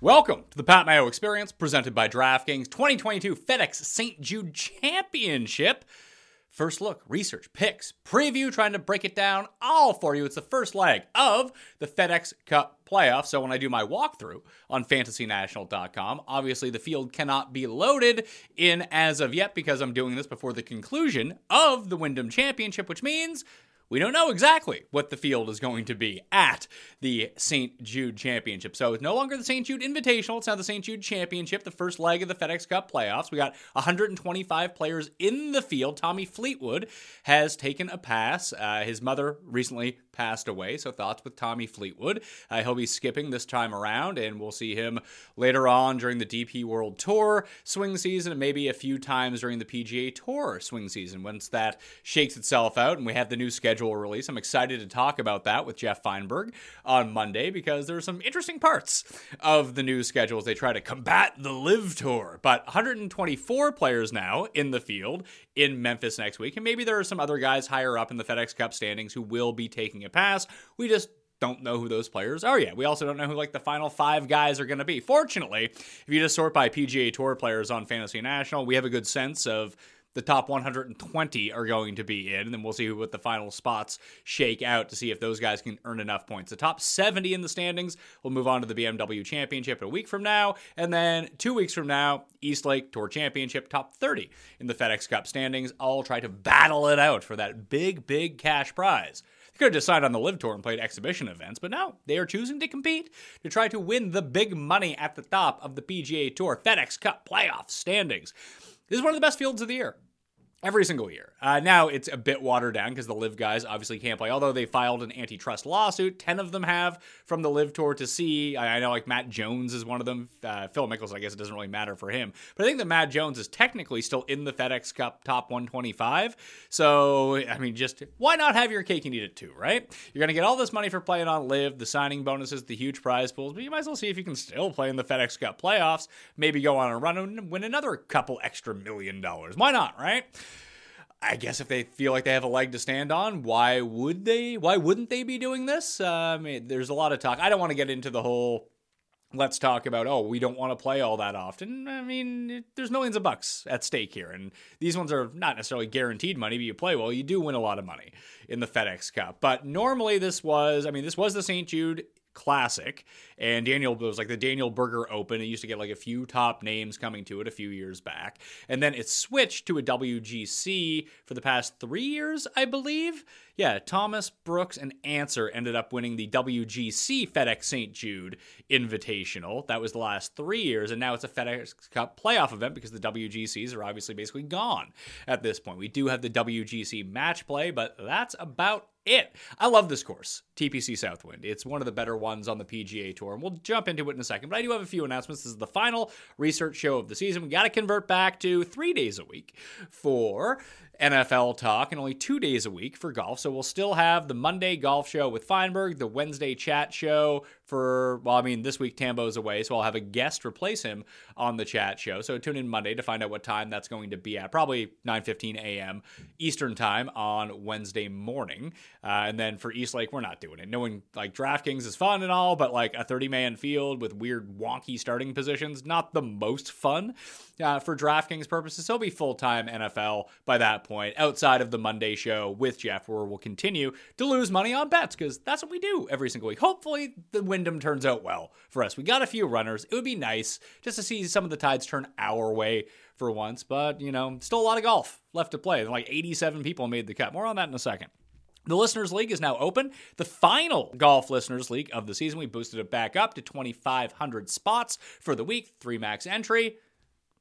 Welcome to the Pat Mayo Experience, presented by DraftKings 2022 FedEx St. Jude Championship. First look, research, picks, preview, trying to break it down all for you. It's the first leg of the FedEx Cup playoff. So when I do my walkthrough on fantasynational.com, obviously the field cannot be loaded in as of yet because I'm doing this before the conclusion of the Wyndham Championship, which means we don't know exactly what the field is going to be at the St. Jude Championship. So it's no longer the St. Jude Invitational. It's now the St. Jude Championship, the first leg of the FedEx Cup playoffs. We got 125 players in the field. Tommy Fleetwood has taken a pass. Uh, his mother recently passed away, so thoughts with Tommy Fleetwood. Uh, he'll be skipping this time around, and we'll see him later on during the DP World Tour swing season, and maybe a few times during the PGA Tour swing season once that shakes itself out and we have the new schedule release. I'm excited to talk about that with Jeff Feinberg on Monday because there's some interesting parts of the new schedule as they try to combat the LIV Tour. But 124 players now in the field in Memphis next week, and maybe there are some other guys higher up in the FedEx Cup standings who will be taking a pass. We just don't know who those players are yet. We also don't know who like the final five guys are going to be. Fortunately, if you just sort by PGA Tour players on Fantasy National, we have a good sense of the top 120 are going to be in, and then we'll see what the final spots shake out to see if those guys can earn enough points. The top 70 in the standings will move on to the BMW Championship a week from now, and then two weeks from now, East Lake Tour Championship, top 30 in the FedEx Cup standings. All try to battle it out for that big, big cash prize. Could have decided on the LIV Tour and played exhibition events, but no, they are choosing to compete to try to win the big money at the top of the PGA Tour FedEx Cup playoff standings. This is one of the best fields of the year. Every single year. Uh, now it's a bit watered down because the LIV guys obviously can't play. Although they filed an antitrust lawsuit, ten of them have from the LIV Tour to see. I, I know like Matt Jones is one of them. Uh, Phil Mickelson, I guess it doesn't really matter for him. But I think that Matt Jones is technically still in the FedEx Cup top 125. So I mean, just why not have your cake and eat it too, right? You're gonna get all this money for playing on LIV, the signing bonuses, the huge prize pools, but you might as well see if you can still play in the FedEx Cup playoffs. Maybe go on a run and win another couple extra million dollars. Why not, right? I guess if they feel like they have a leg to stand on, why would they? Why wouldn't they be doing this? Uh, I mean, there's a lot of talk. I don't want to get into the whole. Let's talk about oh we don't want to play all that often. I mean, it, there's millions of bucks at stake here, and these ones are not necessarily guaranteed money. But you play well, you do win a lot of money in the FedEx Cup. But normally this was, I mean, this was the St. Jude Classic, and Daniel was like the Daniel Berger Open. It used to get like a few top names coming to it a few years back, and then it switched to a WGC for the past three years, I believe. Yeah, Thomas Brooks and Ancer ended up winning the WGC FedEx St. Jude Invitational. That was the last three years, and now it's a FedEx Cup playoff event because the WGCs are obviously basically gone at this point. We do have the WGC match play, but that's about it. I love this course, TPC Southwind. It's one of the better ones on the PGA Tour, and we'll jump into it in a second. But I do have a few announcements. This is the final research show of the season. We got to convert back to three days a week for NFL talk and only two days a week for golf. So we'll still have the Monday golf show with Feinberg, the Wednesday chat show for, well, I mean, this week Tambo's away, so I'll have a guest replace him on the chat show. So tune in Monday to find out what time that's going to be at. Probably 9.15 a.m. Eastern time on Wednesday morning. Uh, and then for East Lake, we're not doing it. Knowing like DraftKings is fun and all, but like a 30 man field with weird wonky starting positions, not the most fun uh, for DraftKings purposes. So be full time NFL by that point, outside of the Monday show with Jeff, where we'll continue to lose money on bets because that's what we do every single week. Hopefully, the Wyndham turns out well for us. We got a few runners. It would be nice just to see some of the tides turn our way for once, but you know, still a lot of golf left to play. Like 87 people made the cut. More on that in a second. The Listeners League is now open. The final Golf Listeners League of the season. We boosted it back up to 2,500 spots for the week. Three max entry,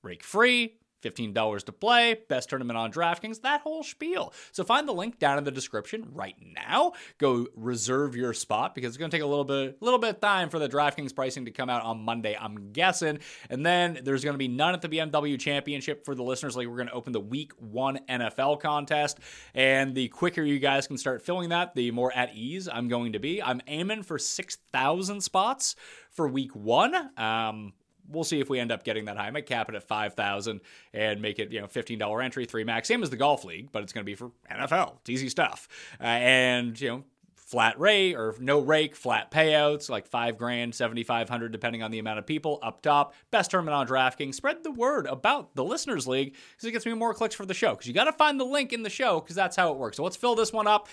rake free, $15 to play, best tournament on DraftKings, that whole spiel. So find the link down in the description right now. Go reserve your spot because it's going to take a little bit little bit of time for the DraftKings pricing to come out on Monday, I'm guessing. And then there's going to be none at the BMW Championship for the listeners like We're going to open the week 1 NFL contest and the quicker you guys can start filling that, the more at ease I'm going to be. I'm aiming for 6,000 spots for week 1. Um we'll see if we end up getting that high. I might cap it at five thousand and make it you know fifteen dollar entry, three max, same as the golf league, but it's going to be for NFL. It's easy stuff, uh, and you know flat rate or no rake, flat payouts, like five grand, 7,500, depending on the amount of people up top. Best tournament on DraftKings. Spread the word about the Listeners League because it gets me more clicks for the show. Because you got to find the link in the show because that's how it works. So let's fill this one up.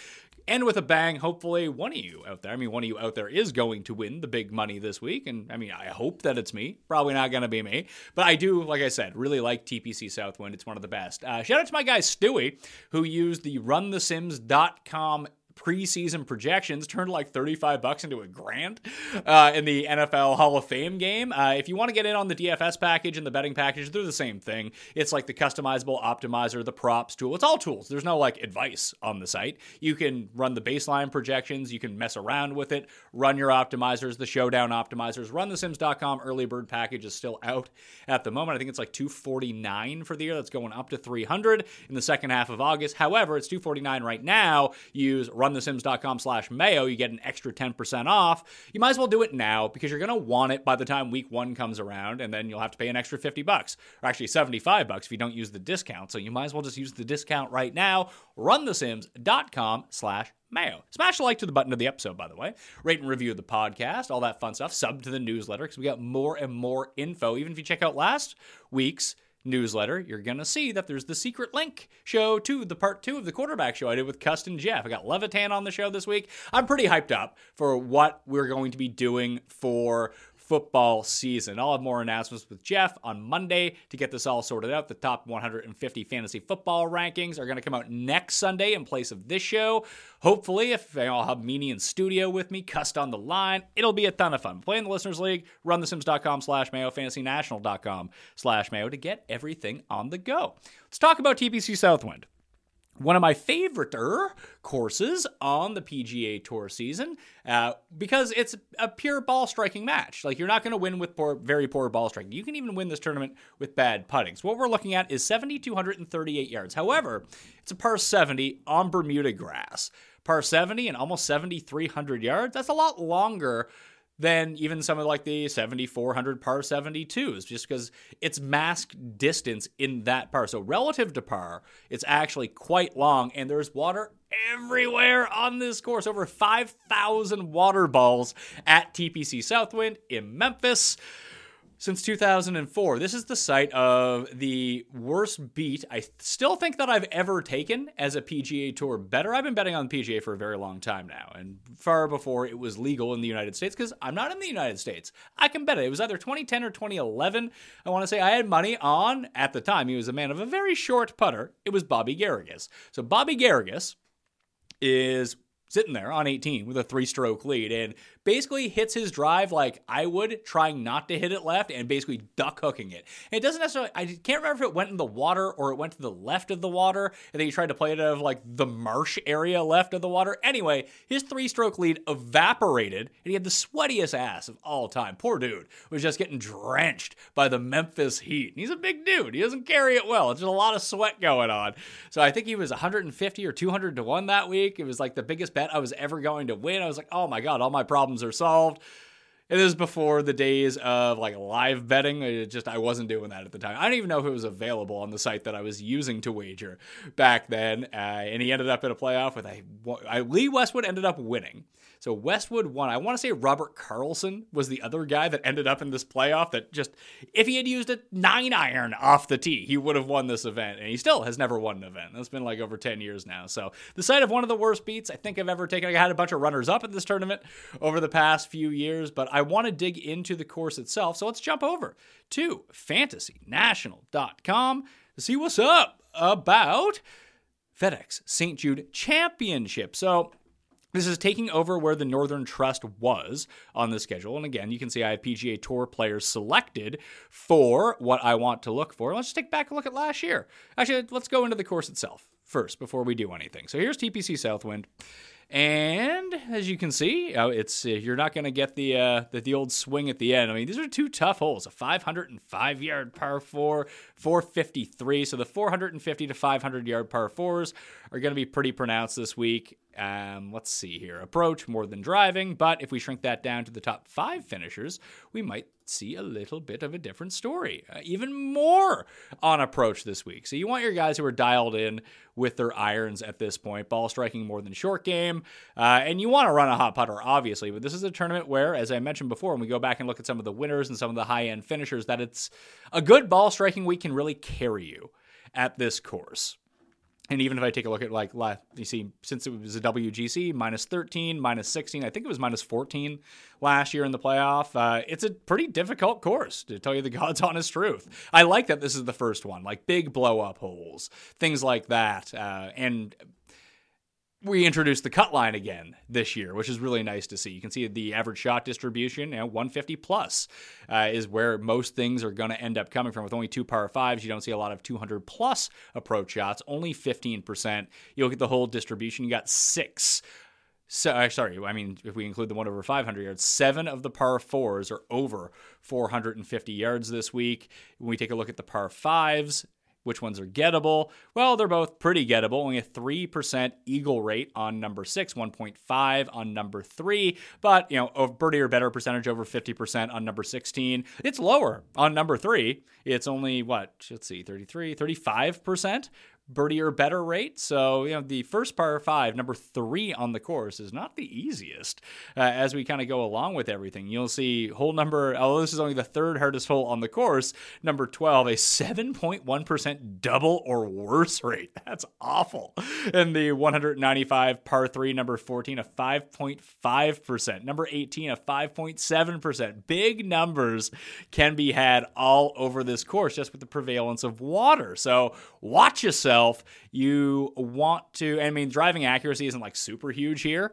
End with a bang. Hopefully, one of you out there, I mean, one of you out there is going to win the big money this week. And I mean, I hope that it's me. Probably not going to be me. But I do, like I said, really like TPC Southwind. It's one of the best. Uh, shout out to my guy, Stewie, who used the runthesims.com preseason projections turned like 35 bucks into a grand uh, in the NFL Hall of Fame game. Uh, if you want to get in on the DFS package and the betting package, they're the same thing. It's like the customizable optimizer, the props tool. It's all tools. There's no like advice on the site. You can run the baseline projections, you can mess around with it, run your optimizers, the showdown optimizers. run the sims.com early bird package is still out at the moment. I think it's like 249 for the year. That's going up to 300 in the second half of August. However, it's 249 right now. Use runthesims.com slash mayo, you get an extra 10% off. You might as well do it now because you're going to want it by the time week one comes around, and then you'll have to pay an extra 50 bucks, or actually 75 bucks if you don't use the discount. So you might as well just use the discount right now. Runthesims.com slash mayo. Smash like to the button of the episode, by the way. Rate and review the podcast, all that fun stuff. Sub to the newsletter because we got more and more info. Even if you check out last week's newsletter, you're going to see that there's the secret link show to the part two of the quarterback show I did with Custon Jeff. I got Levitan on the show this week. I'm pretty hyped up for what we're going to be doing for football season. I'll have more announcements with Jeff on Monday to get this all sorted out. The top 150 fantasy football rankings are going to come out next Sunday in place of this show. Hopefully, if I'll have Meanie in studio with me, cussed on the line, it'll be a ton of fun. Play in the Listeners League, runthesims.com slash mayo, fantasynational.com slash mayo to get everything on the go. Let's talk about TPC Southwind one of my favorite courses on the PGA Tour season uh, because it's a pure ball striking match. Like you're not going to win with poor, very poor ball striking. You can even win this tournament with bad putting. So what we're looking at is 7,238 yards. However, it's a par 70 on Bermuda grass. Par 70 and almost 7,300 yards. That's a lot longer than even some of like the 7400 par 72s just because it's mask distance in that par. So relative to par it's actually quite long and there's water everywhere on this course. Over 5000 water balls at tpc southwind in memphis since 2004. This is the site of the worst beat I still think that I've ever taken as a PGA Tour better. I've been betting on the PGA for a very long time now, and far before it was legal in the United States, because I'm not in the United States. I can bet it. It was either 2010 or 2011. I want to say I had money on, at the time, he was a man of a very short putter. It was Bobby Garrigus. So Bobby Garrigus is sitting there on 18 with a three stroke lead and basically hits his drive like I would, trying not to hit it left and basically duck hooking it. And it doesn't necessarily, I can't remember if it went in the water or it went to the left of the water and then he tried to play it out of like the marsh area left of the water. Anyway, his three stroke lead evaporated and he had the sweatiest ass of all time. Poor dude was just getting drenched by the Memphis heat. And He's a big dude. He doesn't carry it well. It's just a lot of sweat going on. So I think he was 150 or 200 to 1 that week. It was like the biggest bet I was ever going to win. I was like, oh my God, all my problems are solved. It is before the days of like live betting. It just I wasn't doing that at the time. I don't even know if it was available on the site that I was using to wager back then. Uh, and he ended up in a playoff with a I, Lee Westwood ended up winning. So Westwood won. I want to say Robert Karlsson was the other guy that ended up in this playoff that just, if he had used a nine iron off the tee, he would have won this event. And he still has never won an event. That's been like over 10 years now. So the site of one of the worst beats I think I've ever taken. I had a bunch of runners up at this tournament over the past few years, but I want to dig into the course itself. So let's jump over to fantasynational.com to see what's up about FedEx St. Jude Championship. So this is taking over where the Northern Trust was on the schedule. And again, you can see I have PGA Tour players selected for what I want to look for. Let's just take back a look at last year. Actually, let's go into the course itself first before we do anything. So here's TPC Southwind. And as you can see, uh, it's uh, you're not going to get the, uh, the the old swing at the end. I mean, these are two tough holes: a 505 yard par four, 453. So the 450 to 500 yard par fours are going to be pretty pronounced this week. Um, let's see here. Approach more than driving, but if we shrink that down to the top five finishers, we might see a little bit of a different story. Uh, even more on approach this week. So you want your guys who are dialed in with their irons at this point, ball striking more than short game, uh, and you want to run a hot putter, obviously. But this is a tournament where, as I mentioned before, when we go back and look at some of the winners and some of the high end finishers, that it's a good ball striking week can really carry you at this course. And even if I take a look at like last, you see, since it was a WGC, minus 13, minus 16, I think it was minus 14 last year in the playoff. Uh, it's a pretty difficult course to tell you the God's honest truth. I like that this is the first one, like big blow up holes, things like that, uh, and we introduced the cut line again this year, which is really nice to see. You can see the average shot distribution, know, 150 plus uh, is where most things are going to end up coming from. With only two par fives, you don't see a lot of 200 plus approach shots, only 15%. You look at the whole distribution, you got six. So, uh, sorry, I mean, if we include the one over 500 yards, seven of the par fours are over 450 yards this week. When we take a look at the par fives, which ones are gettable? Well, they're both pretty gettable. Only a 3% eagle rate on number six, 1.5 on number three, but, you know, a birdie or better percentage over 50% on number 16. It's lower on number three. It's only, what, let's see, 33, 35% birdie or better rate. So, you know, the first par five, number three on the course, is not the easiest uh, as we kind of go along with everything. You'll see hole number, although this is only the third hardest hole on the course, number 12, a 7.1% double or worse rate. That's awful. And the 195 par three, number 14, a 5.5%. Number 18, a 5.7%. Big numbers can be had all over this course just with the prevalence of water. So, watch yourself yourself, you want to, I mean, driving accuracy isn't like super huge here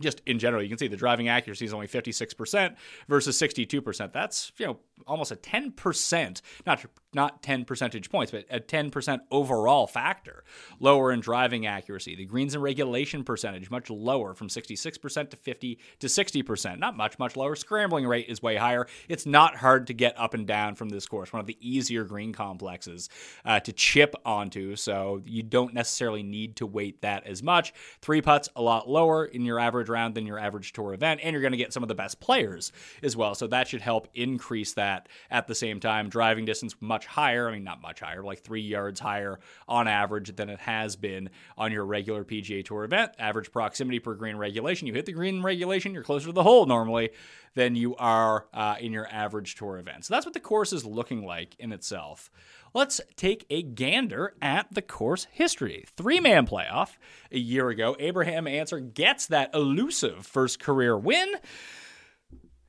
just in general, you can see the driving accuracy is only 56% versus 62%. That's, you know, almost a 10%, not not 10 percentage points, but a 10% overall factor lower in driving accuracy. The greens and regulation percentage much lower from 66% to 50 to 60%. Not much, much lower. Scrambling rate is way higher. It's not hard to get up and down from this course. One of the easier green complexes uh, to chip onto, so you don't necessarily need to weight that as much. Three putts a lot lower in your average round than your average tour event, and you're going to get some of the best players as well. So that should help increase that at the same time. Driving distance much higher. I mean, not much higher, like three yards higher on average than it has been on your regular PGA Tour event. Average proximity per green regulation. You hit the green regulation, you're closer to the hole normally than you are uh, in your average tour event. So that's what the course is looking like in itself. Let's take a gander at the course history. Three man playoff a year ago. Abraham Ancer gets that elusive first career win.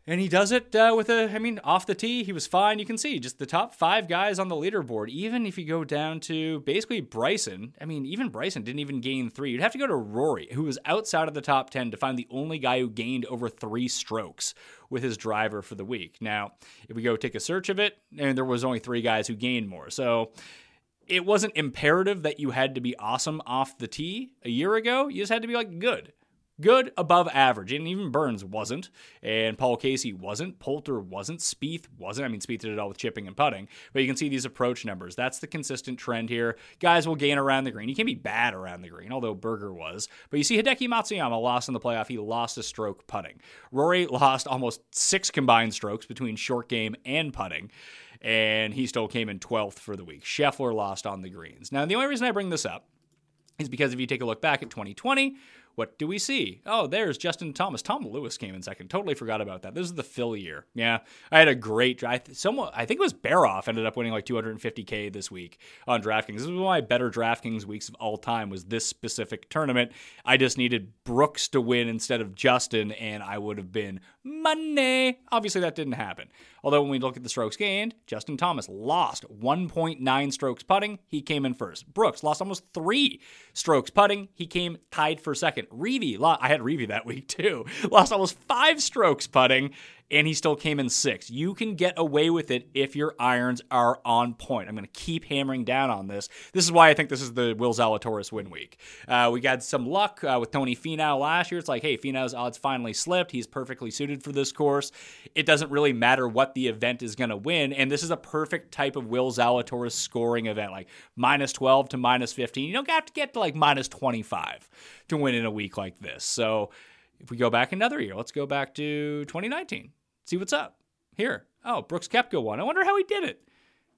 And he does it uh, with a, I mean, off the tee, he was fine. You can see just the top five guys on the leaderboard. Even if you go down to basically Bryson, I mean, even Bryson didn't even gain three. You'd have to go to Rory, who was outside of the top 10, to find the only guy who gained over three strokes with his driver for the week. Now, if we go take a search of it, and there was only three guys who gained more. So it wasn't imperative that you had to be awesome off the tee a year ago. You just had to be like good good above average. And even Burns wasn't, and Paul Casey wasn't, Poulter wasn't, Spieth wasn't. I mean, Spieth did it all with chipping and putting, but you can see these approach numbers. That's the consistent trend here. Guys will gain around the green. You can't be bad around the green, although Berger was. But you see Hideki Matsuyama lost in the playoff. He lost a stroke putting. Rory lost almost six combined strokes between short game and putting and he still came in 12th for the week. Scheffler lost on the greens. Now, the only reason I bring this up is because if you take a look back at 2020, what do we see? Oh, there's Justin Thomas. Tom Lewis came in second. Totally forgot about that. This is the Phil year. Yeah, I had a great drive. Someone, I think it was Baroff, ended up winning like 250k this week on DraftKings. This was one of my better DraftKings weeks of all time. Was this specific tournament? I just needed Brooks to win instead of Justin, and I would have been money. Obviously, that didn't happen. Although when we look at the strokes gained, Justin Thomas lost 1.9 strokes putting. He came in first. Brooks lost almost three strokes putting. He came tied for second. Reavie, I had Reavie that week too, lost almost five strokes putting and he still came in sixth. You can get away with it if your irons are on point. I'm going to keep hammering down on this. This is why I think this is the Will Zalatoris win week. Uh, we got some luck uh, with Tony Finau last year. It's like, hey, Finau's odds finally slipped. He's perfectly suited for this course. It doesn't really matter what the event is going to win, and this is a perfect type of Will Zalatoris scoring event, like minus 12 to minus 15. You don't have to get to like minus 25 to win in a week like this. So if we go back another year, let's go back to 2019 see what's up. Here. Oh, Brooks Koepka won. I wonder how he did it.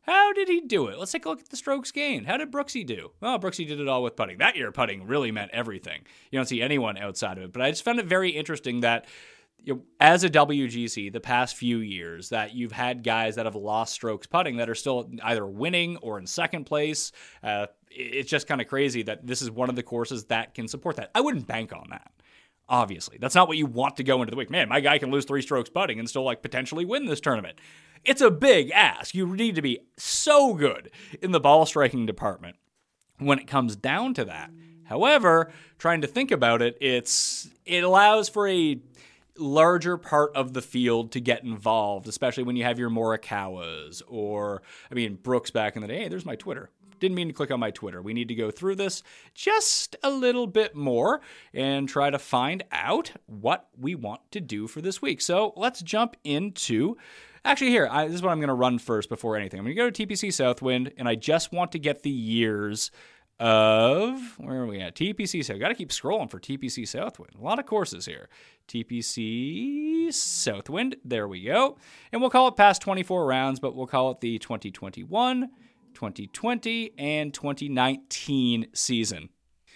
How did he do it? Let's take a look at the strokes gained. How did Brooksy do? Well, Brooksy did it all with putting. That year, putting really meant everything. You don't see anyone outside of it. But I just found it very interesting that you know, as a WGC, the past few years, that you've had guys that have lost strokes putting that are still either winning or in second place. Uh, it's just kind of crazy that this is one of the courses that can support that. I wouldn't bank on that obviously. That's not what you want to go into the week. Man, my guy can lose three strokes putting and still like potentially win this tournament. It's a big ask. You need to be so good in the ball striking department when it comes down to that. However, trying to think about it, it's it allows for a larger part of the field to get involved, especially when you have your Morikawas or I mean Brooks back in the day. Hey, there's my Twitter. Didn't mean to click on my Twitter. We need to go through this just a little bit more and try to find out what we want to do for this week. So let's jump into. Actually, here, I, this is what I'm going to run first before anything. I'm going to go to TPC Southwind, and I just want to get the years of where are we at? TPC South. Got to keep scrolling for TPC Southwind. A lot of courses here. TPC Southwind. There we go. And we'll call it past 24 rounds, but we'll call it the 2021 2020 and 2019 season.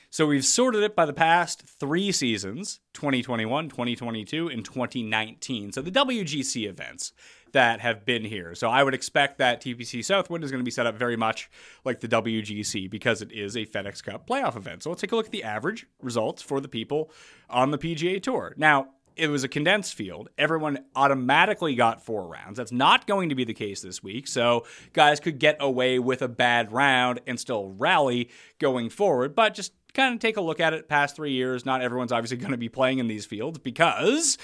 So we've sorted it by the past three seasons 2021, 2022, and 2019. So the WGC events that have been here. So I would expect that TPC Southwind is going to be set up very much like the WGC because it is a FedEx Cup playoff event. So let's take a look at the average results for the people on the PGA Tour. Now, it was a condensed field. Everyone automatically got four rounds. That's not going to be the case this week. So guys could get away with a bad round and still rally going forward. But just kind of take a look at it past three years. Not everyone's obviously going to be playing in these fields because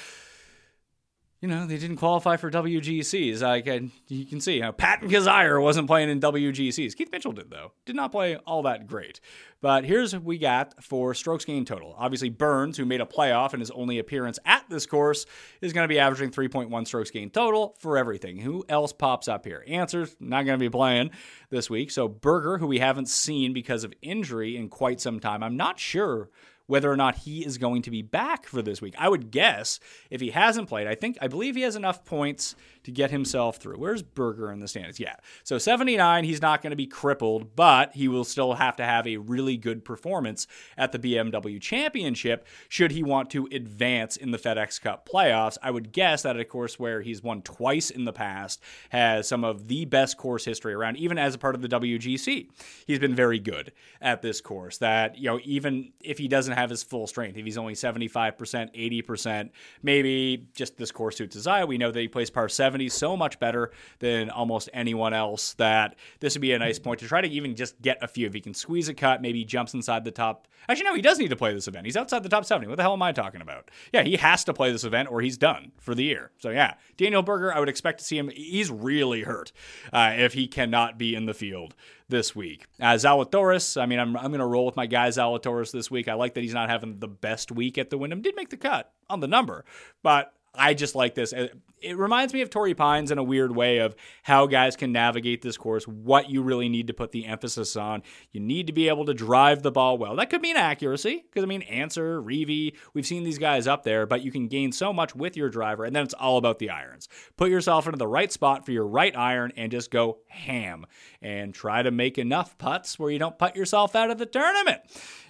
you know, they didn't qualify for WGCs. Like you can see, how Patton Kizzire wasn't playing in WGCs. Keith Mitchell did though. Did not play all that great. But here's what we got for strokes gained total. Obviously, Burns, who made a playoff in his only appearance at this course, is going to be averaging 3.1 strokes gained total for everything. Who else pops up here? Ancer's not going to be playing this week. So Berger, who we haven't seen because of injury in quite some time. I'm not sure whether or not he is going to be back for this week. I would guess if he hasn't played, I think I believe he has enough points to get himself through. Where's Berger in the standings? Yeah. So 79, he's not going to be crippled, but he will still have to have a really good performance at the BMW Championship should he want to advance in the FedEx Cup playoffs. I would guess that a course where he's won twice in the past has some of the best course history around, even as a part of the WGC. He's been very good at this course that, you know, even if he doesn't have his full strength, if he's only 75%, 80%, maybe just this course suits his eye. We know that he plays par 70 so much better than almost anyone else that this would be a nice point to try to even just get a few. If he can squeeze a cut, maybe jumps inside the top. Actually, no, he does need to play this event. He's outside the top 70. What the hell am I talking about? Yeah, he has to play this event or he's done for the year. So, yeah, Daniel Berger, I would expect to see him. He's really hurt uh, if he cannot be in the field this week. Uh, Zalatoris, I mean, I'm, I'm going to roll with my guy Zalatoris this week. I like that he's not having the best week at the Wyndham. Did make the cut on the number, but I just like this. It reminds me of Torrey Pines in a weird way of how guys can navigate this course, what you really need to put the emphasis on. You need to be able to drive the ball well. That could mean accuracy, because I mean, Ancer, Reavie, we've seen these guys up there, but you can gain so much with your driver, and then it's all about the irons. Put yourself into the right spot for your right iron and just go ham and try to make enough putts where you don't put yourself out of the tournament.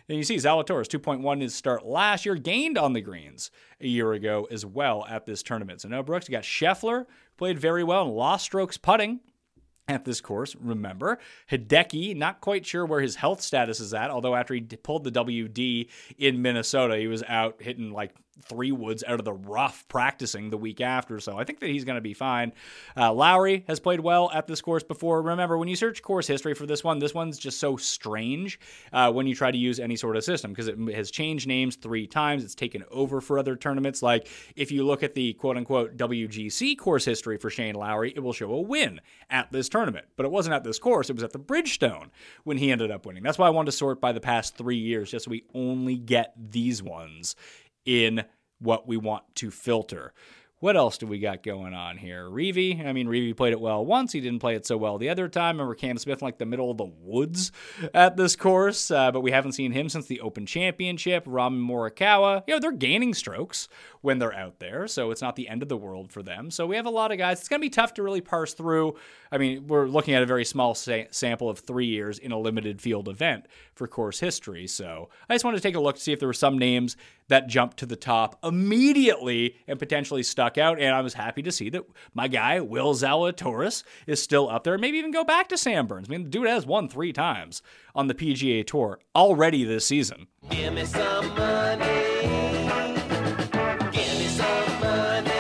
And you see Zalatoris 2.1 his start last year, gained on the greens a year ago as well at this tournament. So no Brooks, you got Scheffler, played very well and lost strokes putting at this course. Remember, Hideki, not quite sure where his health status is at, although after he pulled the WD in Minnesota, he was out hitting like three woods out of the rough practicing the week after. So I think that he's going to be fine. Uh, Lowry has played well at this course before. Remember, when you search course history for this one, this one's just so strange uh, when you try to use any sort of system because it has changed names three times. It's taken over for other tournaments. Like if you look at the quote unquote WGC course history for Shane Lowry, it will show a win at this tournament. But it wasn't at this course, it was at the Bridgestone when he ended up winning. That's why I wanted to sort by the past three years, just so we only get these ones in what we want to filter. What else do we got going on here? Reavie. I mean, Reavie played it well once. He didn't play it so well the other time. Remember Cam Smith like the middle of the woods at this course, uh, but we haven't seen him since the Open Championship. Ramen Morikawa. You know, they're gaining strokes when they're out there, so it's not the end of the world for them. So we have a lot of guys. It's going to be tough to really parse through. I mean, we're looking at a very small sa- sample of three years in a limited field event for course history. So I just wanted to take a look to see if there were some names that jumped to the top immediately and potentially stuck out. And I was happy to see that my guy, Will Zalatoris, is still up there. Maybe even go back to Sam Burns. I mean, the dude has won three times on the PGA Tour already this season. Give me some money. Give me some money.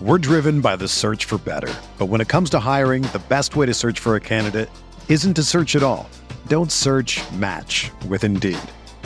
We're driven by the search for better. But when it comes to hiring, the best way to search for a candidate isn't to search at all. Don't search match with Indeed.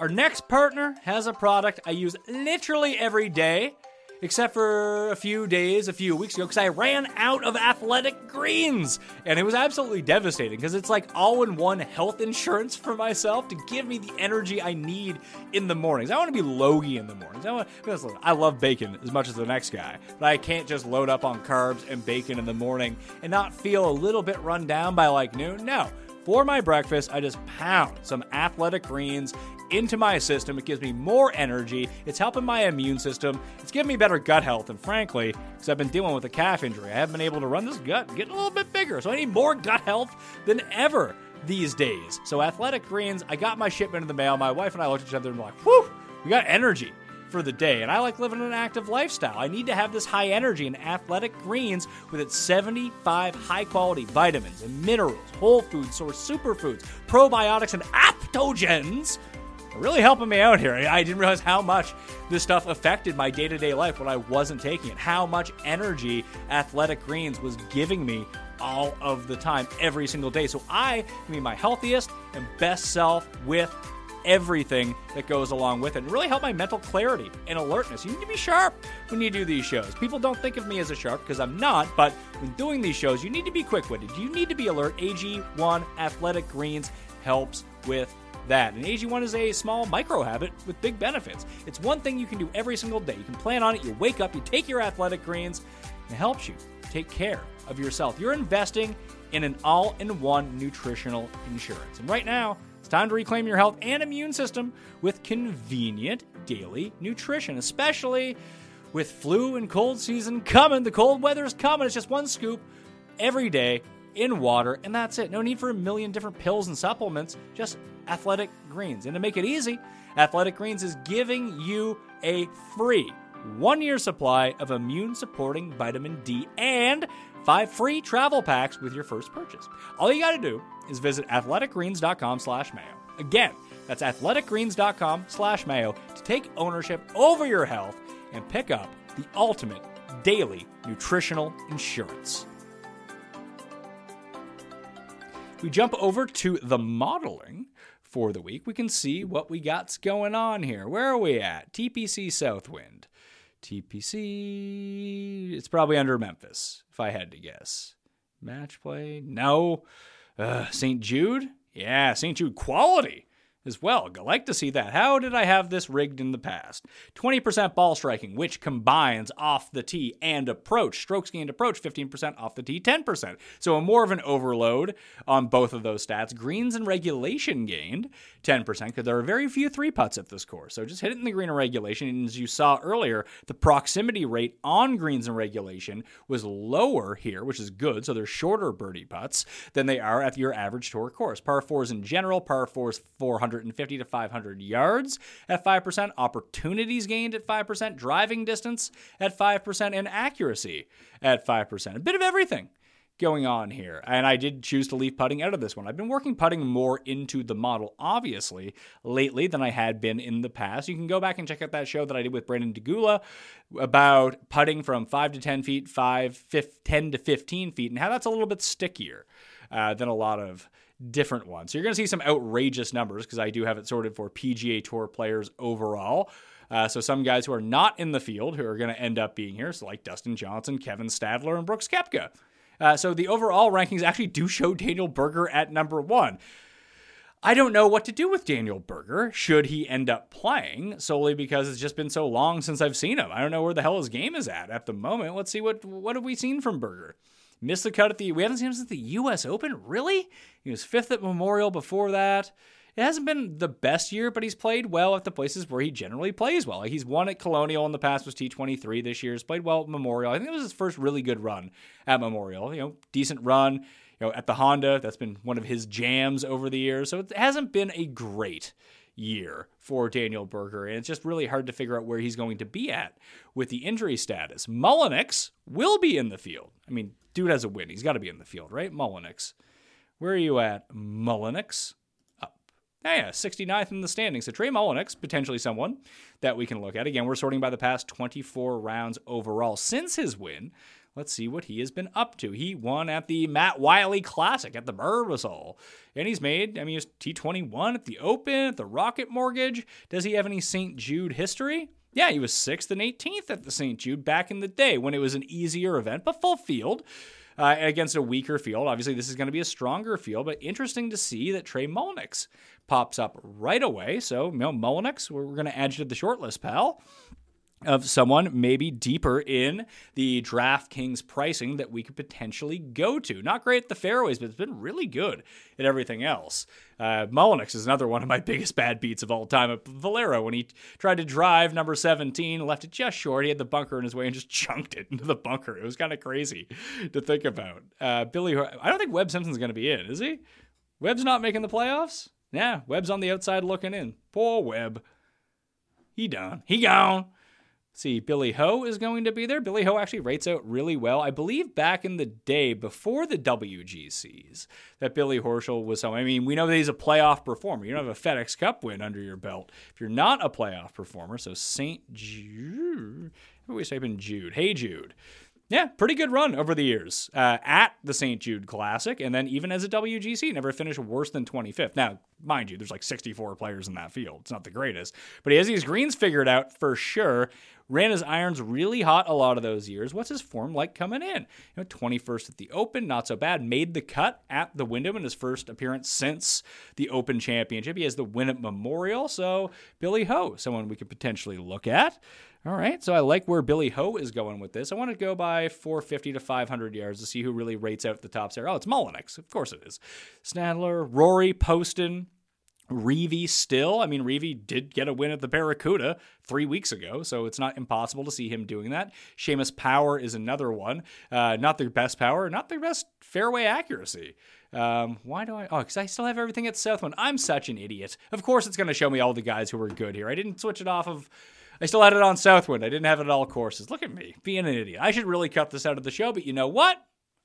Our next partner has a product I use literally every day. except for a few days, a few weeks ago, because I ran out of athletic greens. And it was absolutely devastating because it's like all in one health insurance for myself to give me the energy I need in the mornings. I want to be logy in the mornings. I, want, I love bacon as much as the next guy, but I can't just load up on carbs and bacon in the morning and not feel a little bit run down by like noon. No. For my breakfast, I just pound some athletic greens into my system. It gives me more energy. It's helping my immune system. It's giving me better gut health. And frankly, because I've been dealing with a calf injury, I haven't been able to run this gut, get a little bit bigger. So I need more gut health than ever these days. So Athletic Greens, I got my shipment in the mail. My wife and I looked at each other and were like, whew, we got energy for the day. And I like living an active lifestyle. I need to have this high energy and athletic greens with its 75 high quality vitamins and minerals, whole food source superfoods, probiotics, and aptogens really helping me out here. I didn't realize how much this stuff affected my day to day life when I wasn't taking it, how much energy Athletic Greens was giving me all of the time, every single day. So I can be my healthiest and best self with everything that goes along with it and really help my mental clarity and alertness. You need to be sharp when you do these shows. People don't think of me as a sharp because I'm not, but when doing these shows, you need to be quick witted. You need to be alert. AG1 Athletic Greens helps with that. And AG1 is a small micro habit with big benefits. It's one thing you can do every single day. You can plan on it, you wake up, you take your athletic greens, and it helps you take care of yourself. You're investing in an all in one nutritional insurance. And right now, it's time to reclaim your health and immune system with convenient daily nutrition, especially with flu and cold season coming. The cold weather is coming. It's just one scoop every day in water, and that's it. No need for a million different pills and supplements, just Athletic Greens. And to make it easy, Athletic Greens is giving you a free one year supply of immune supporting vitamin D and five free travel packs with your first purchase. All you got to do is visit athleticgreens.com slash mayo. Again, that's athleticgreens.com slash mayo to take ownership over your health and pick up the ultimate daily nutritional insurance. we jump over to the modeling for the week, we can see what we got's going on here. Where are we at? TPC Southwind. TPC, it's probably under Memphis, if I had to guess. Match play? No. Uh, St. Jude? Yeah, St. Jude quality as well. I like to see that. How did I have this rigged in the past? 20% ball striking, which combines off the tee and approach. Strokes gained approach, 15% off the tee, 10%. So a more of an overload on both of those stats. Greens and regulation gained 10% because there are very few three putts at this course. So just hit it in the green and regulation. And as you saw earlier, the proximity rate on greens and regulation was lower here, which is good. So they're shorter birdie putts than they are at your average tour course. Par fours in general, par fours 450 to 500 yards at 5%, opportunities gained at 5%, driving distance at 5%, and accuracy at 5%. A bit of everything going on here. And I did choose to leave putting out of this one. I've been working putting more into the model, obviously, lately than I had been in the past. You can go back and check out that show that I did with Brandon DeGula about putting from 5 to 10 feet, 5, 10 to 15 feet, and how that's a little bit stickier uh, than a lot of different ones. So you're going to see some outrageous numbers because I do have it sorted for PGA Tour players overall. Uh, so some guys who are not in the field who are going to end up being here, so like Dustin Johnson, Kevin Stadler, and Brooks Koepka. Uh, so the overall rankings actually do show Daniel Berger at number one. I don't know what to do with Daniel Berger should he end up playing solely because it's just been so long since I've seen him. I don't know where the hell his game is at at the moment. Let's see what what have we seen from Berger. Missed the cut at the. We haven't seen him since the U.S. Open. Really? He was fifth at Memorial before that. It hasn't been the best year, but he's played well at the places where he generally plays well. Like he's won at Colonial in the past, was T23 this year. He's played well at Memorial. I think it was his first really good run at Memorial. You know, decent run. You know, at the Honda, that's been one of his jams over the years. So it hasn't been a great year for Daniel Berger, and it's just really hard to figure out where he's going to be at with the injury status. Mullinax will be in the field. I mean, dude has a win. He's got to be in the field, right? Mullinax. Where are you at, Mullinax? Up. Ah, yeah, 69th in the standings. So Trey Mullinax, potentially someone that we can look at. Again, we're sorting by the past 24 rounds overall since his win. Let's see what he has been up to. He won at the Matt Wiley Classic at the Barbasol. And he's made, I mean, he's T21 at the Open, at the Rocket Mortgage. Does he have any St. Jude history? Yeah, he was sixth and 18th at the St. Jude back in the day when it was an easier event, but full field. Uh, against a weaker field. Obviously, this is going to be a stronger field, but interesting to see that Trey Mullinax pops up right away. So, you know, Mullinax, we're, going to add you to the short list, pal of someone maybe deeper in the DraftKings pricing that we could potentially go to. Not great at the fairways, but it's been really good at everything else. Uh, Mullinax is another one of my biggest bad beats of all time at Valero when he tried to drive number 17, left it just short. He had the bunker in his way and just chunked it into the bunker. It was kind of crazy to think about. Uh, Billy, I don't think Webb Simpson's going to be in, is he? Webb's not making the playoffs? Yeah, Webb's on the outside looking in. Poor Webb. He done. He gone see, Billy Ho is going to be there. Billy Ho actually rates out really well. I believe back in the day before the WGCs that Billy Horschel was home. I mean, we know that he's a playoff performer. You don't have a FedEx Cup win under your belt if you're not a playoff performer. So St. Jude, we type in Jude. Hey Jude. Yeah, pretty good run over the years uh, at the St. Jude Classic, and then even as a WGC, never finished worse than 25th. Now, mind you, there's like 64 players in that field. It's not the greatest, but he has these greens figured out for sure. Ran his irons really hot a lot of those years. What's his form like coming in? You know, 21st at the Open, not so bad. Made the cut at the Wyndham in his first appearance since the Open Championship. He has the win at Memorial, so Billy Ho, someone we could potentially look at. All right, so I like where Billy Ho is going with this. I want to go by 450 to 500 yards to see who really rates out the tops there. Oh, it's Mullinax. Of course it is. Stadler, Rory, Poston, Reavie still. I mean, Reavie did get a win at the Barracuda three weeks ago, so it's not impossible to see him doing that. Seamus Power is another one. Uh, not their best power, not their best fairway accuracy. Um, why do I? Oh, because I still have everything at Southwind. I'm such an idiot. Of course, it's going to show me all the guys who were good here. I didn't switch it off of. I still had it on Southwind. I didn't have it at all courses. Look at me being an idiot. I should really cut this out of the show, but you know what?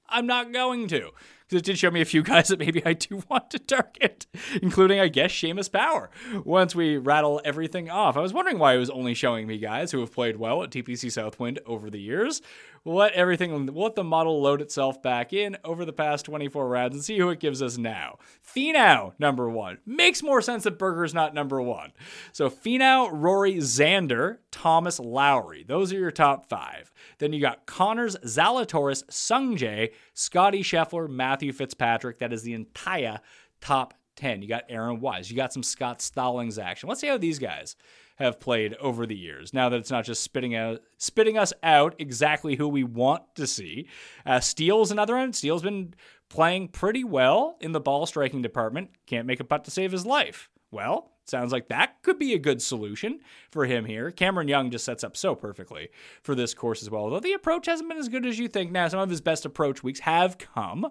I'm not going to because it did show me a few guys that maybe I do want to target, including, I guess, Seamus Power. Once we rattle everything off, I was wondering why it was only showing me guys who have played well at TPC Southwind over the years. Let everything, let the model load itself back in over the past 24 rounds and see who it gives us now. Finau, number one. Makes more sense that Berger's not number one. So Finau, Rory, Xander, Thomas, Lowry. Those are your top five. Then you got Conners, Zalatoris, Sungjae, Scotty Scheffler, Matthew Fitzpatrick. That is the entire top 10. You got Aaron Wise. You got some Scott Stallings action. Let's see how these guys have played over the years. Now that it's not just spitting out spitting us out exactly who we want to see. Uh, Steele's another one. Steele's been playing pretty well in the ball striking department. Can't make a putt to save his life. Well, sounds like that could be a good solution for him here. Cameron Young just sets up so perfectly for this course as well. Although the approach hasn't been as good as you think. Now, some of his best approach weeks have come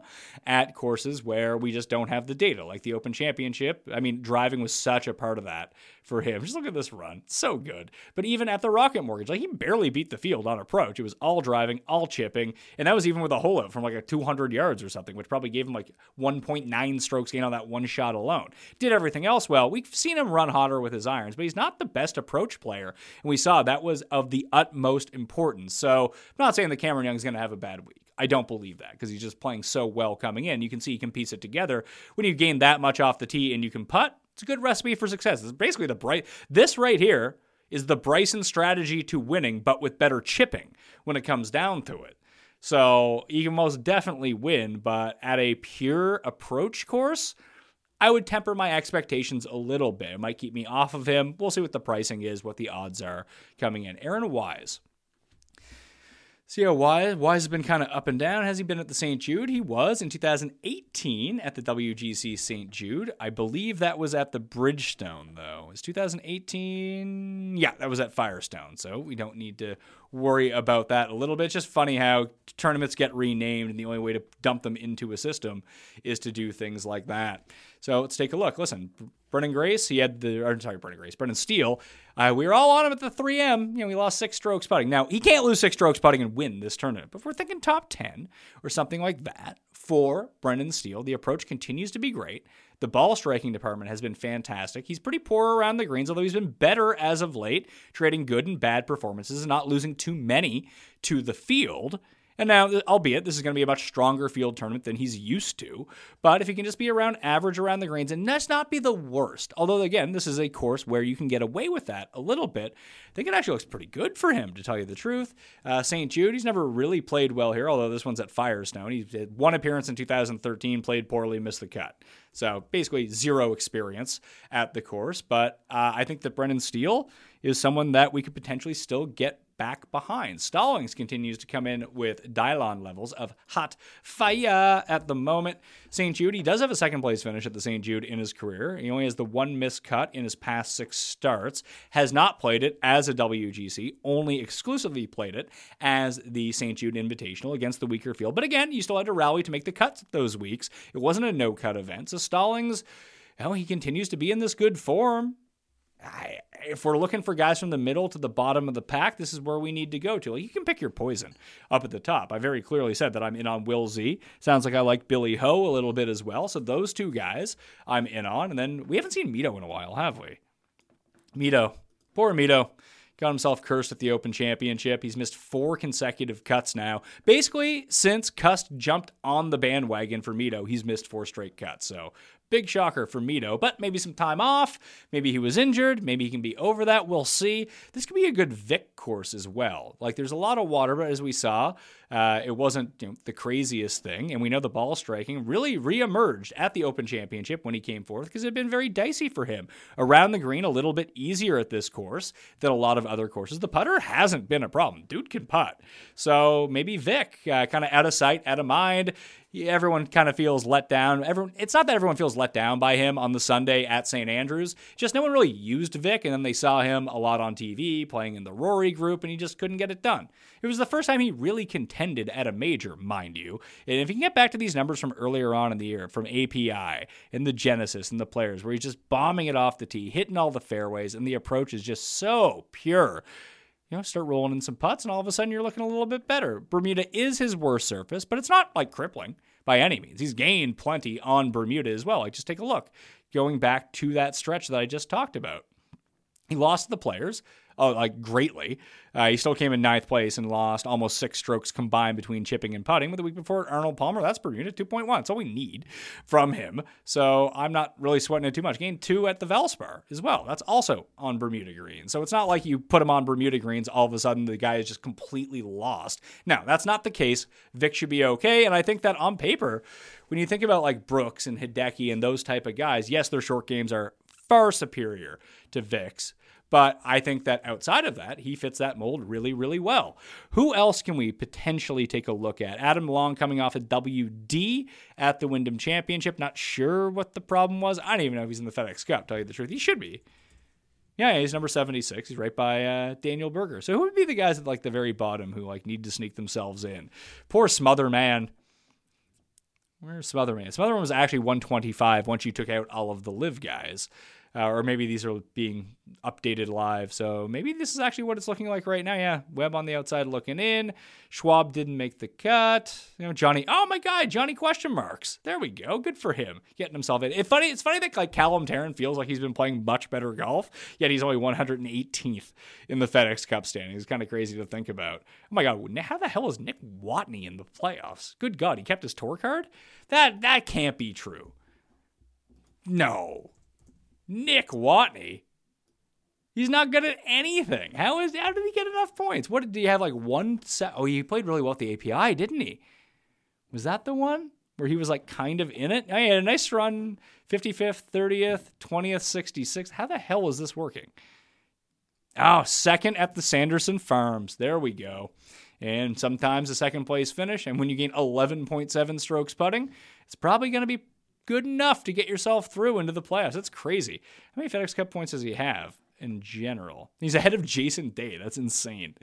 at courses where we just don't have the data, like the Open Championship. I mean, driving was such a part of that for him. Just look at this run. So good. But even at the Rocket Mortgage, like he barely beat the field on approach. It was all driving, all chipping. And that was even with a hole out from like a 200 yards or something, which probably gave him like 1.9 strokes gain on that one shot alone. Did everything else well. We've seen him run hotter with his irons, but he's not the best approach player. And we saw that was of the utmost importance. So I'm not saying that Cameron Young's going to have a bad week. I don't believe that because he's just playing so well coming in. You can see he can piece it together. When you gain that much off the tee and you can putt, it's a good recipe for success. It's basically the bright. This right here is the Bryson strategy to winning, but with better chipping when it comes down to it. So you can most definitely win, but at a pure approach course, I would temper my expectations a little bit. It might keep me off of him. We'll see what the pricing is, what the odds are coming in. Aaron Wise. See how Wise, Wise has been kind of up and down. Has he been at the St. Jude? He was in 2018 at the WGC St. Jude. I believe that was at the Bridgestone, though. Was 2018? Yeah, that was at Firestone. So we don't need to worry about that a little bit. It's just funny how tournaments get renamed, and the only way to dump them into a system is to do things like that. So let's take a look. Listen, Brendan Grace, he had the, or sorry, Brendan Grace, Brendan Steele. Uh, we were all on him at the 3M. You know, he lost six strokes putting. Now, he can't lose six strokes putting and win this tournament, but if we're thinking top 10 or something like that for Brendan Steele, the approach continues to be great. The ball striking department has been fantastic. He's pretty poor around the greens, although he's been better as of late, trading good and bad performances and not losing too many to the field. And now, albeit this is going to be a much stronger field tournament than he's used to, but if he can just be around average around the greens and that's not be the worst. Although again, this is a course where you can get away with that a little bit. I think it actually looks pretty good for him, to tell you the truth. Uh, St. Jude, he's never really played well here, although this one's at Firestone. He had one appearance in 2013, played poorly, missed the cut. So basically zero experience at the course. But uh, I think that Brendan Steele is someone that we could potentially still get back behind. Stallings continues to come in with Dylon levels of hot fire at the moment. St. Jude, he does have a second place finish at the St. Jude in his career. He only has the one missed cut in his past six starts, has not played it as a WGC, only exclusively played it as the St. Jude Invitational against the weaker field. But again, you still had to rally to make the cuts those weeks. It wasn't a no cut event. So Stallings, well, he continues to be in this good form. I, if we're looking for guys from the middle to the bottom of the pack, this is where we need to go to. You can pick your poison up at the top. I very clearly said that I'm in on Will Z. Sounds like I like Billy Ho a little bit as well. So those two guys I'm in on. And then we haven't seen Mito in a while, have we? Mito. Poor Mito. Got himself cursed at the Open Championship. He's missed four consecutive cuts now. Basically, since Cust jumped on the bandwagon for Mito, he's missed four straight cuts. So Big shocker for Mito, but maybe some time off. Maybe he was injured. Maybe he can be over that. We'll see. This could be a good Vic course as well. Like there's a lot of water, but as we saw, uh, it wasn't you know, the craziest thing. And we know the ball striking really reemerged at the Open Championship when he came forth because it had been very dicey for him. Around the green, a little bit easier at this course than a lot of other courses. The putter hasn't been a problem. Dude can putt. So maybe Vic, uh, kind of out of sight, out of mind everyone kind of feels let down. Everyone, it's not that everyone feels let down by him on the Sunday at St. Andrews. Just no one really used Vic, and then they saw him a lot on TV playing in the Rory group, and he just couldn't get it done. It was the first time he really contended at a major, mind you. And if you can get back to these numbers from earlier on in the year, from API and the Genesis and the players, where he's just bombing it off the tee, hitting all the fairways, and the approach is just so pure you know, start rolling in some putts, and all of a sudden you're looking a little bit better. Bermuda is his worst surface, but it's not like crippling by any means. He's gained plenty on Bermuda as well. Like, just take a look. Going back to that stretch that I just talked about, he lost the players, oh, like greatly. Uh, he still came in ninth place and lost almost six strokes combined between chipping and putting. But the week before, Arnold Palmer, that's Bermuda 2.1. That's all we need from him. So I'm not really sweating it too much. Gained two at the Valspar as well. That's also on Bermuda Green. So it's not like you put him on Bermuda Greens, all of a sudden the guy is just completely lost. Now, that's not the case. Vic should be okay. And I think that on paper, when you think about like Brooks and Hideki and those type of guys, yes, their short games are far superior to Vic's. But I think that outside of that, he fits that mold really, really well. Who else can we potentially take a look at? Adam Long coming off a WD at the Wyndham Championship. Not sure what the problem was. I don't even know if he's in the FedEx Cup, tell you the truth. He should be. Yeah, he's number 76. He's right by uh, Daniel Berger. So who would be the guys at like the very bottom who like need to sneak themselves in? Poor Smotherman. Where's Smotherman? Smotherman was actually 125 once you took out all of the live guys uh, or maybe these are being updated live. So maybe this is actually what it's looking like right now. Yeah, Webb on the outside looking in. Schwab didn't make the cut. You know, Johnny. Oh my God, Johnny question marks. There we go. Good for him getting himself in. It's funny. It's funny that like Callum Tarren feels like he's been playing much better golf, yet he's only 118th in the FedEx Cup standings. It's kind of crazy to think about. Oh my God, how the hell is Nick Watney in the playoffs? Good God, he kept his tour card. That that can't be true. No. Nick Watney. He's not good at anything. How is how did he get enough points? What did he have like one set? Oh, he played really well at the API, didn't he? Was that the one where he was like kind of in it? Oh, I had a nice run, 55th, 30th, 20th, 66th. How the hell is this working? Oh, second at the Sanderson Farms. There we go. And sometimes a second place finish. And when you gain 11.7 strokes putting, it's probably going to be good enough to get yourself through into the playoffs. That's crazy. How many FedEx Cup points does he have in general? He's ahead of Jason Day. That's insane.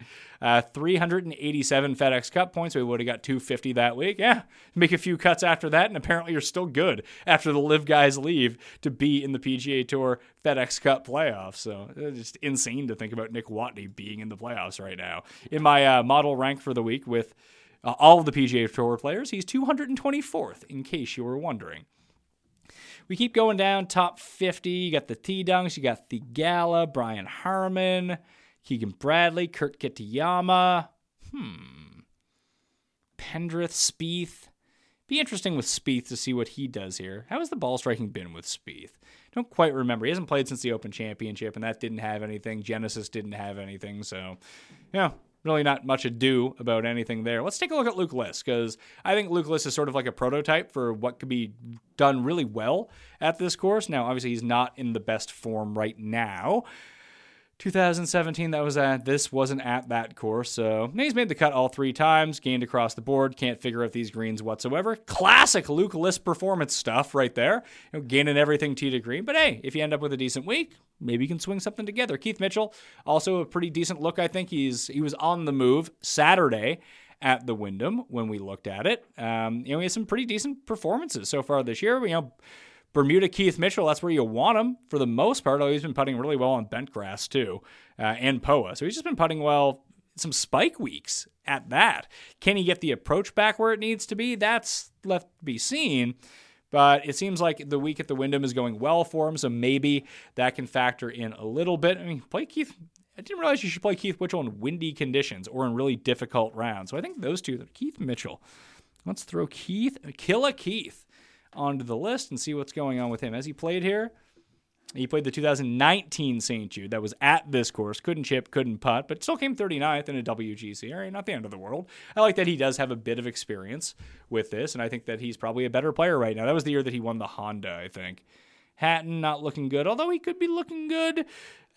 Uh, 387 FedEx Cup points. We would have got 250 that week. Yeah, make a few cuts after that, and apparently you're still good after the live guys leave to be in the PGA Tour FedEx Cup playoffs. So it's just insane to think about Nick Watney being in the playoffs right now. In my uh, model rank for the week with uh, all of the PGA Tour players, he's 224th, in case you were wondering. We keep going down top 50. You got the T Dunks, you got the Gala, Brian Harman, Keegan Bradley, Kurt Kitayama. Hmm. Pendrith, Spieth. Be interesting with Spieth to see what he does here. How has the ball striking been with Spieth? Don't quite remember. He hasn't played since the Open Championship, and that didn't have anything. Genesis didn't have anything, so yeah, really not much ado about anything there. Let's take a look at Luke List because I think Luke List is sort of like a prototype for what could be done really well at this course. Now, obviously, he's not in the best form right now. 2017, that was at this wasn't at that course, so he's made the cut all three times, gained across the board, can't figure out these greens whatsoever. Classic Luke List performance stuff right there, you know, gaining everything tee to green. But hey, if you end up with a decent week, maybe you can swing something together. Keith Mitchell, also a pretty decent look. I think he's he was on the move Saturday at the Wyndham when we looked at it. Um, you know, he has some pretty decent performances so far this year. You know. Bermuda Keith Mitchell, that's where you want him for the most part. Although he's been putting really well on bent grass too, uh, and POA. So he's just been putting well some spike weeks at that. Can he get the approach back where it needs to be? That's left to be seen. But it seems like the week at the Wyndham is going well for him, so maybe that can factor in a little bit. I mean, play Keith. I didn't realize you should play Keith Mitchell in windy conditions or in really difficult rounds. So I think those two, Keith Mitchell. Let's throw Keith, Killa Keith onto the list and see what's going on with him. Has he played here? He played the 2019 St. Jude that was at this course. Couldn't chip, couldn't putt, but still came 39th in a WGC. All right, not the end of the world. I like that he does have a bit of experience with this, and I think that he's probably a better player right now. That was the year that he won the Honda, I think. Hatton not looking good, although he could be looking good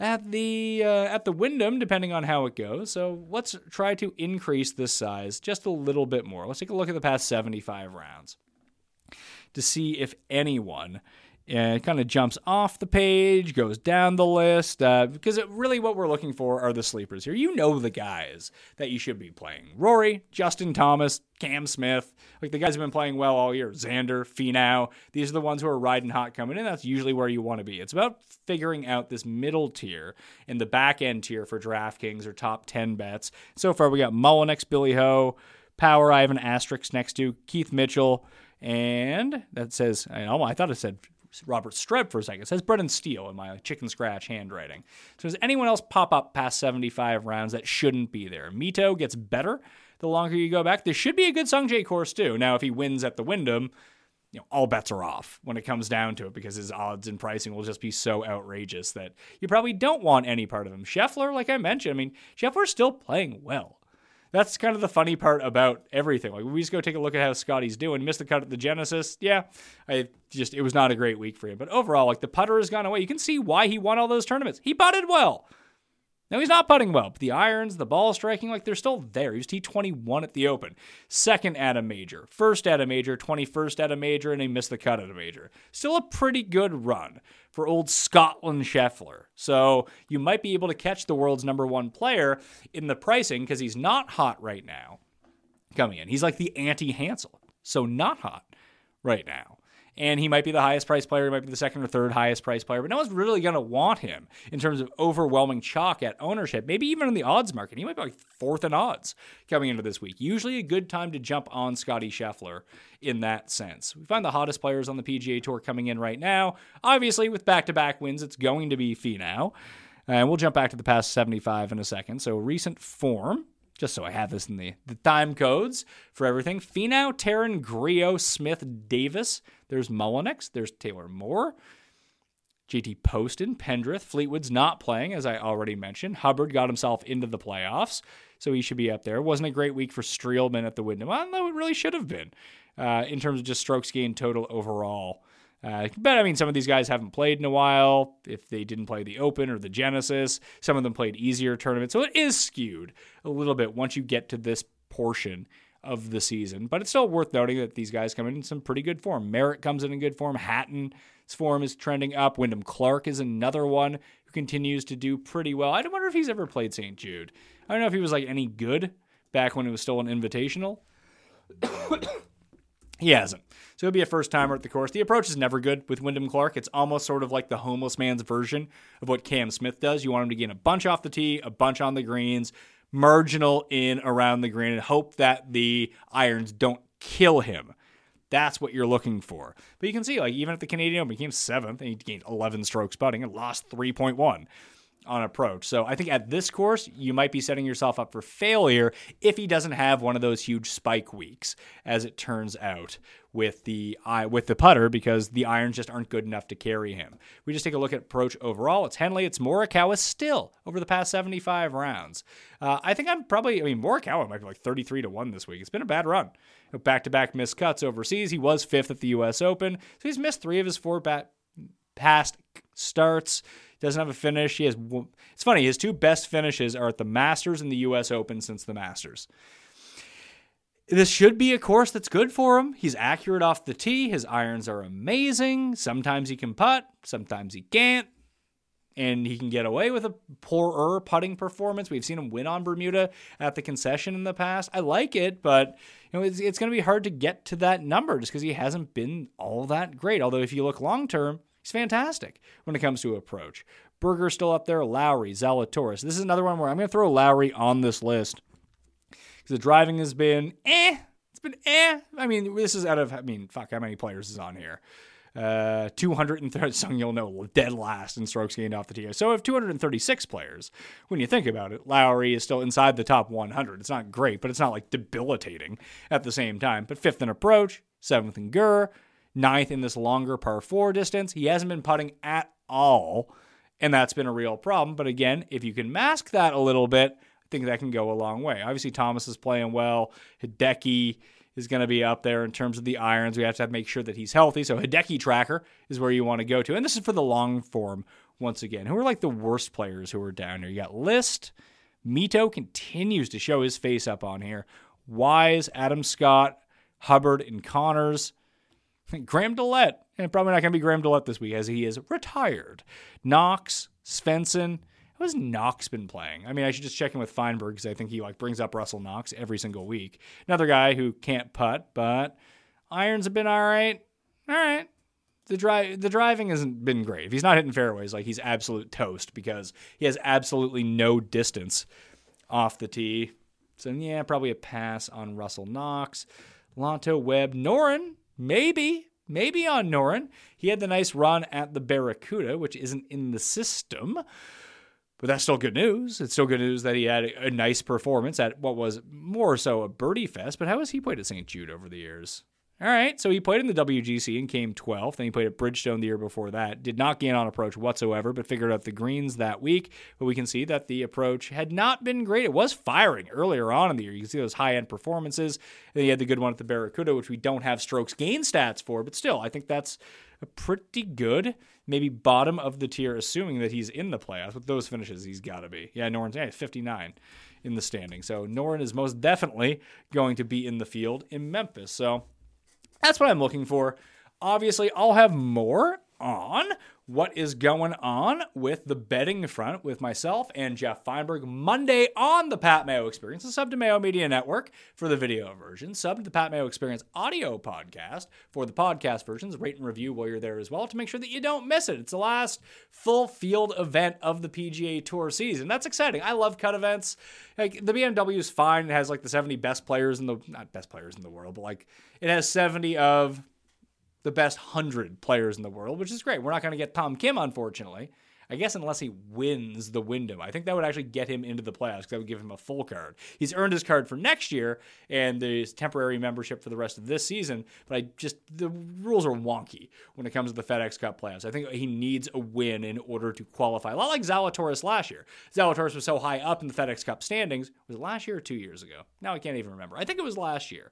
at the uh, at the Wyndham, depending on how it goes. So let's try to increase this size just a little bit more. Let's take a look at the past 75 rounds to see if anyone uh, kind of jumps off the page, goes down the list, uh, because it, really what we're looking for are the sleepers here. You know the guys that you should be playing: Rory, Justin Thomas, Cam Smith. Like the guys have been playing well all year. Xander, Finau. These are the ones who are riding hot coming in. That's usually where you want to be. It's about figuring out this middle tier and the back end tier for DraftKings or top ten bets. So far, we got Mullinax, Billy Ho, Power. I have an asterisk next to Keith Mitchell. And that says, I, know, I thought it said Robert Streb for a second. It says Brendan Steele in my chicken scratch handwriting. So does anyone else pop up past 75 rounds that shouldn't be there? Mito gets better the longer you go back. There should be a good Sungjae course too. Now, if he wins at the Wyndham, you know, all bets are off when it comes down to it because his odds and pricing will just be so outrageous that you probably don't want any part of him. Scheffler, like I mentioned, I mean, Scheffler's still playing well that's kind of the funny part about everything. Like we just go take a look at how Scotty's doing. Missed the cut at the Genesis. Yeah, I just it was not a great week for him. But overall, like the putter has gone away. You can see why he won all those tournaments. He putted well. Now he's not putting well, but the irons, the ball striking, like they're still there. He was T21 at the Open, second at a major, first at a major, 21st at a major, and he missed the cut at a major. Still a pretty good run for old Scotland Scheffler. So you might be able to catch the world's number one player in the pricing because he's not hot right now coming in. He's like the anti Hansel, so not hot right now and he might be the highest priced player, he might be the second or third highest priced player, but no one's really going to want him in terms of overwhelming chalk at ownership. Maybe even in the odds market, he might be like fourth in odds coming into this week. Usually a good time to jump on Scotty Scheffler in that sense. We find the hottest players on the PGA Tour coming in right now. Obviously, with back to back wins, it's going to be Finau. And we'll jump back to the past 75 in a second. So, recent form just so I have this in the, the time codes for everything. Finau, Tarren, Grillo, Smith, Davis. There's Mullinax. There's Taylor Moore. JT Poston, Pendrith. Fleetwood's not playing, as I already mentioned. Hubbard got himself into the playoffs, so he should be up there. Wasn't a great week for Streelman at the Wyndham, although it really should have been uh, in terms of just strokes gained total overall. Uh, but I mean, some of these guys haven't played in a while. If they didn't play the Open or the Genesis, some of them played easier tournaments. So it is skewed a little bit once you get to this portion of the season. But it's still worth noting that these guys come in in some pretty good form. Merritt comes in in good form. Hatton's form is trending up. Wyndham Clark is another one who continues to do pretty well. I don't wonder if he's ever played St. Jude. I don't know if he was like any good back when it was still an invitational. he hasn't. So he'll be a first timer at the course. The approach is never good with Wyndham Clark. It's almost sort of like the homeless man's version of what Cam Smith does. You want him to gain a bunch off the tee, a bunch on the greens, marginal in around the green, and hope that the irons don't kill him. That's what you're looking for. But you can see, like, even at the Canadian Open, he seventh and he gained 11 strokes putting and lost 3.1 on approach. So I think at this course, you might be setting yourself up for failure if he doesn't have one of those huge spike weeks, as it turns out with the with the putter, because the irons just aren't good enough to carry him. We just take a look at approach overall. It's Henley, it's Morikawa still over the past 75 rounds. Uh, I think I'm probably, I mean, Morikawa might be like 33 to 1 this week. It's been a bad run. Back to back missed cuts overseas. He was fifth at the U.S. Open, so he's missed three of his four bat- past starts. Doesn't have a finish. He has. It's funny. His two best finishes are at the Masters and the U.S. Open since the Masters. This should be a course that's good for him. He's accurate off the tee. His irons are amazing. Sometimes he can putt, sometimes he can't. And he can get away with a poorer putting performance. We've seen him win on Bermuda at the concession in the past. I like it, but you know it's, it's going to be hard to get to that number just because he hasn't been all that great. Although if you look long term, he's fantastic when it comes to approach. Berger's still up there. Lowry, Zalatoris. This is another one where I'm going to throw Lowry on this list because the driving has been eh. It's been eh. I mean, this is out of, I mean, fuck, how many players is on here? Uh, 230, some you'll know, dead last in strokes gained off the tee. So if 236 players, when you think about it, Lowry is still inside the top 100. It's not great, but it's not like debilitating at the same time. But fifth in approach, seventh in Gur, ninth in this longer par four distance. He hasn't been putting at all, and that's been a real problem. But again, if you can mask that a little bit, I think that can go a long way. Obviously, Thomas is playing well. Hideki is going to be up there in terms of the irons. We have to, make sure that he's healthy. So Hideki tracker is where you want to go to. And this is for the long form once again. Who are like the worst players who are down here? You got List. Mito continues to show his face up on here. Wise, Adam Scott, Hubbard, and Conners. Graham DeLaet. And probably not going to be Graham DeLaet this week as he is retired. Knox, Svensson, how has Knox been playing? I mean, I should just check in with Feinberg because I think he like brings up Russell Knox every single week. Another guy who can't putt, but irons have been all right. All right. The drive the driving hasn't been great. If he's not hitting fairways, like he's absolute toast because he has absolutely no distance off the tee. So yeah, probably a pass on Russell Knox. Lanto Webb, Noren, maybe, maybe on Noren. He had the nice run at the Barracuda, which isn't in the system. But that's still good news. It's still good news that he had a nice performance at what was more so a birdie fest. But how has he played at St. Jude over the years? All right, so he played in the WGC and came 12th. Then he played at Bridgestone the year before that. Did not gain on approach whatsoever, but figured out the greens that week. But we can see that the approach had not been great. It was firing earlier on in the year. You can see those high end performances. And he had the good one at the Barracuda, which we don't have strokes gain stats for, but still, I think that's a pretty good, maybe bottom of the tier, assuming that he's in the playoffs. With those finishes, he's got to be. Yeah, Noren's yeah, 59 in the standing. So Noren is most definitely going to be in the field in Memphis. So that's what I'm looking for. Obviously, I'll have more on what is going on with the betting front with myself and Jeff Feinberg Monday on the Pat Mayo Experience, a sub to Mayo Media Network for the video version, sub to the Pat Mayo Experience audio podcast for the podcast versions. Rate and review while you're there as well to make sure that you don't miss it. It's the last full field event of the PGA Tour season. That's exciting. I love cut events. Like the BMW is fine. It has like the 70 best players in the not best players in the world, but like it has 70 of the best 100 players in the world, which is great. We're not going to get Tom Kim, unfortunately. I guess unless he wins the Wyndham. I think that would actually get him into the playoffs because that would give him a full card. He's earned his card for next year and there's temporary membership for the rest of this season, but I just, the rules are wonky when it comes to the FedEx Cup playoffs. I think he needs a win in order to qualify. A lot like Zalatoris last year. Zalatoris was so high up in the FedEx Cup standings. Was it last year or two years ago? Now I can't even remember. I think it was last year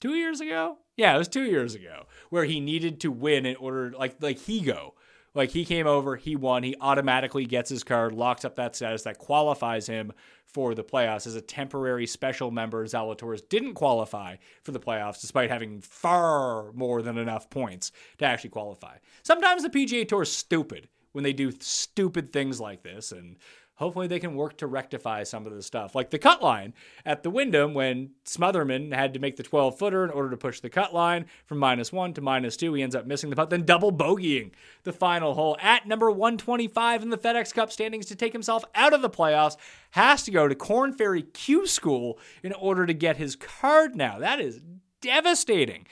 two years ago. Yeah, it was two years ago where he needed to win in order, like like Higo, like he came over, he won, he automatically gets his card, locks up that status that qualifies him for the playoffs as a temporary special member. Zalatoris didn't qualify for the playoffs despite having far more than enough points to actually qualify. Sometimes the PGA Tour is stupid when they do stupid things like this, and hopefully they can work to rectify some of the stuff. Like the cut line at the Wyndham when Smotherman had to make the 12 footer in order to push the cut line from minus one to minus two. He ends up missing the putt, then double bogeying the final hole at number 125 in the FedEx Cup standings to take himself out of the playoffs. Has to go to Korn Ferry Q School in order to get his card now. That is devastating.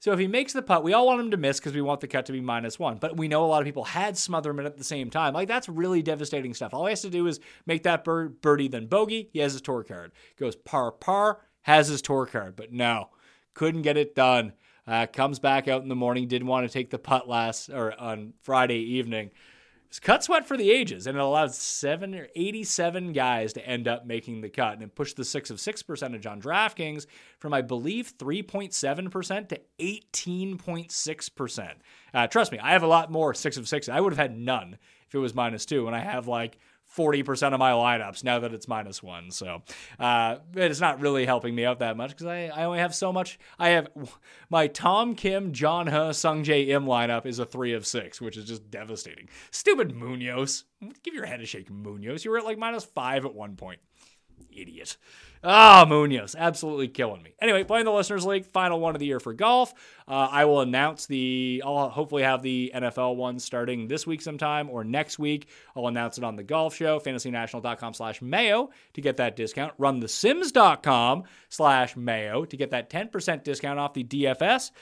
So if he makes the putt, we all want him to miss because we want the cut to be minus one. But we know a lot of people had Smotherman at the same time. Like that's really devastating stuff. All he has to do is make that bird, birdie, then bogey. He has his tour card. Goes par par, has his tour card. But no, couldn't get it done. Uh, comes back out in the morning. Didn't want to take the putt last or on Friday evening. It's cut sweat for the ages, and it allowed seven or 87 guys to end up making the cut, and it pushed the six of six percentage on DraftKings from I believe 3.7% to 18.6%. Uh, trust me, I have a lot more six of six. I would have had none if it was minus two, and I have like 40% of my lineups now that it's minus one. So uh, it's not really helping me out that much because I, I only have so much. I have my Tom Kim, John Huh, Sungjae Im lineup is a three of six, which is just devastating. Stupid Munoz. Give your head a shake, Munoz. You were at like minus five at one point. Idiot. Ah, Munoz, absolutely killing me. Anyway, playing the Listeners League, final one of the year for golf. Uh, I will announce the, I'll hopefully have the NFL one starting this week sometime or next week. I'll announce it on the golf show, fantasynational.com slash mayo to get that discount. Runthesims.com slash mayo to get that 10% discount off the DFS.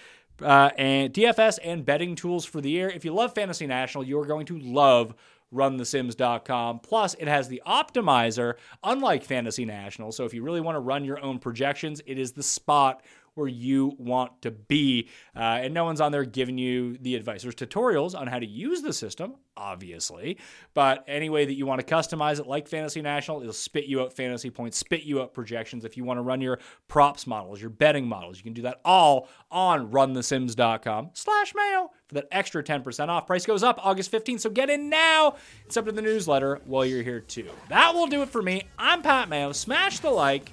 Uh, and DFS and betting tools for the year. If you love Fantasy National, you're going to love runthesims.com. Plus, it has the optimizer, unlike Fantasy National. So, if you really want to run your own projections, it is the spot where you want to be. Uh, and no one's on there giving you the advice. There's tutorials on how to use the system, obviously, but any way that you want to customize it, like Fantasy National, it'll spit you out fantasy points, spit you out projections. If you want to run your props models, your betting models, you can do that all on runthesims.com slash mail for that extra 10% off. Price goes up August 15th, so get in now. It's up to the newsletter while you're here too. That will do it for me. I'm Pat Mayo. Smash the like.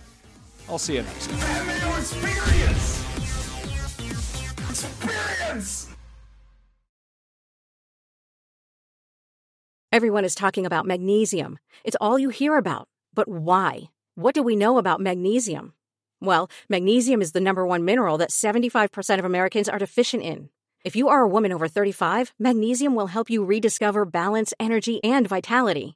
I'll see you next time. Pat Experience! Experience! Everyone is talking about magnesium. It's all you hear about. But why? What do we know about magnesium? Well, magnesium is the number one mineral that 75% of Americans are deficient in. If you are a woman over 35, magnesium will help you rediscover balance, energy, and vitality.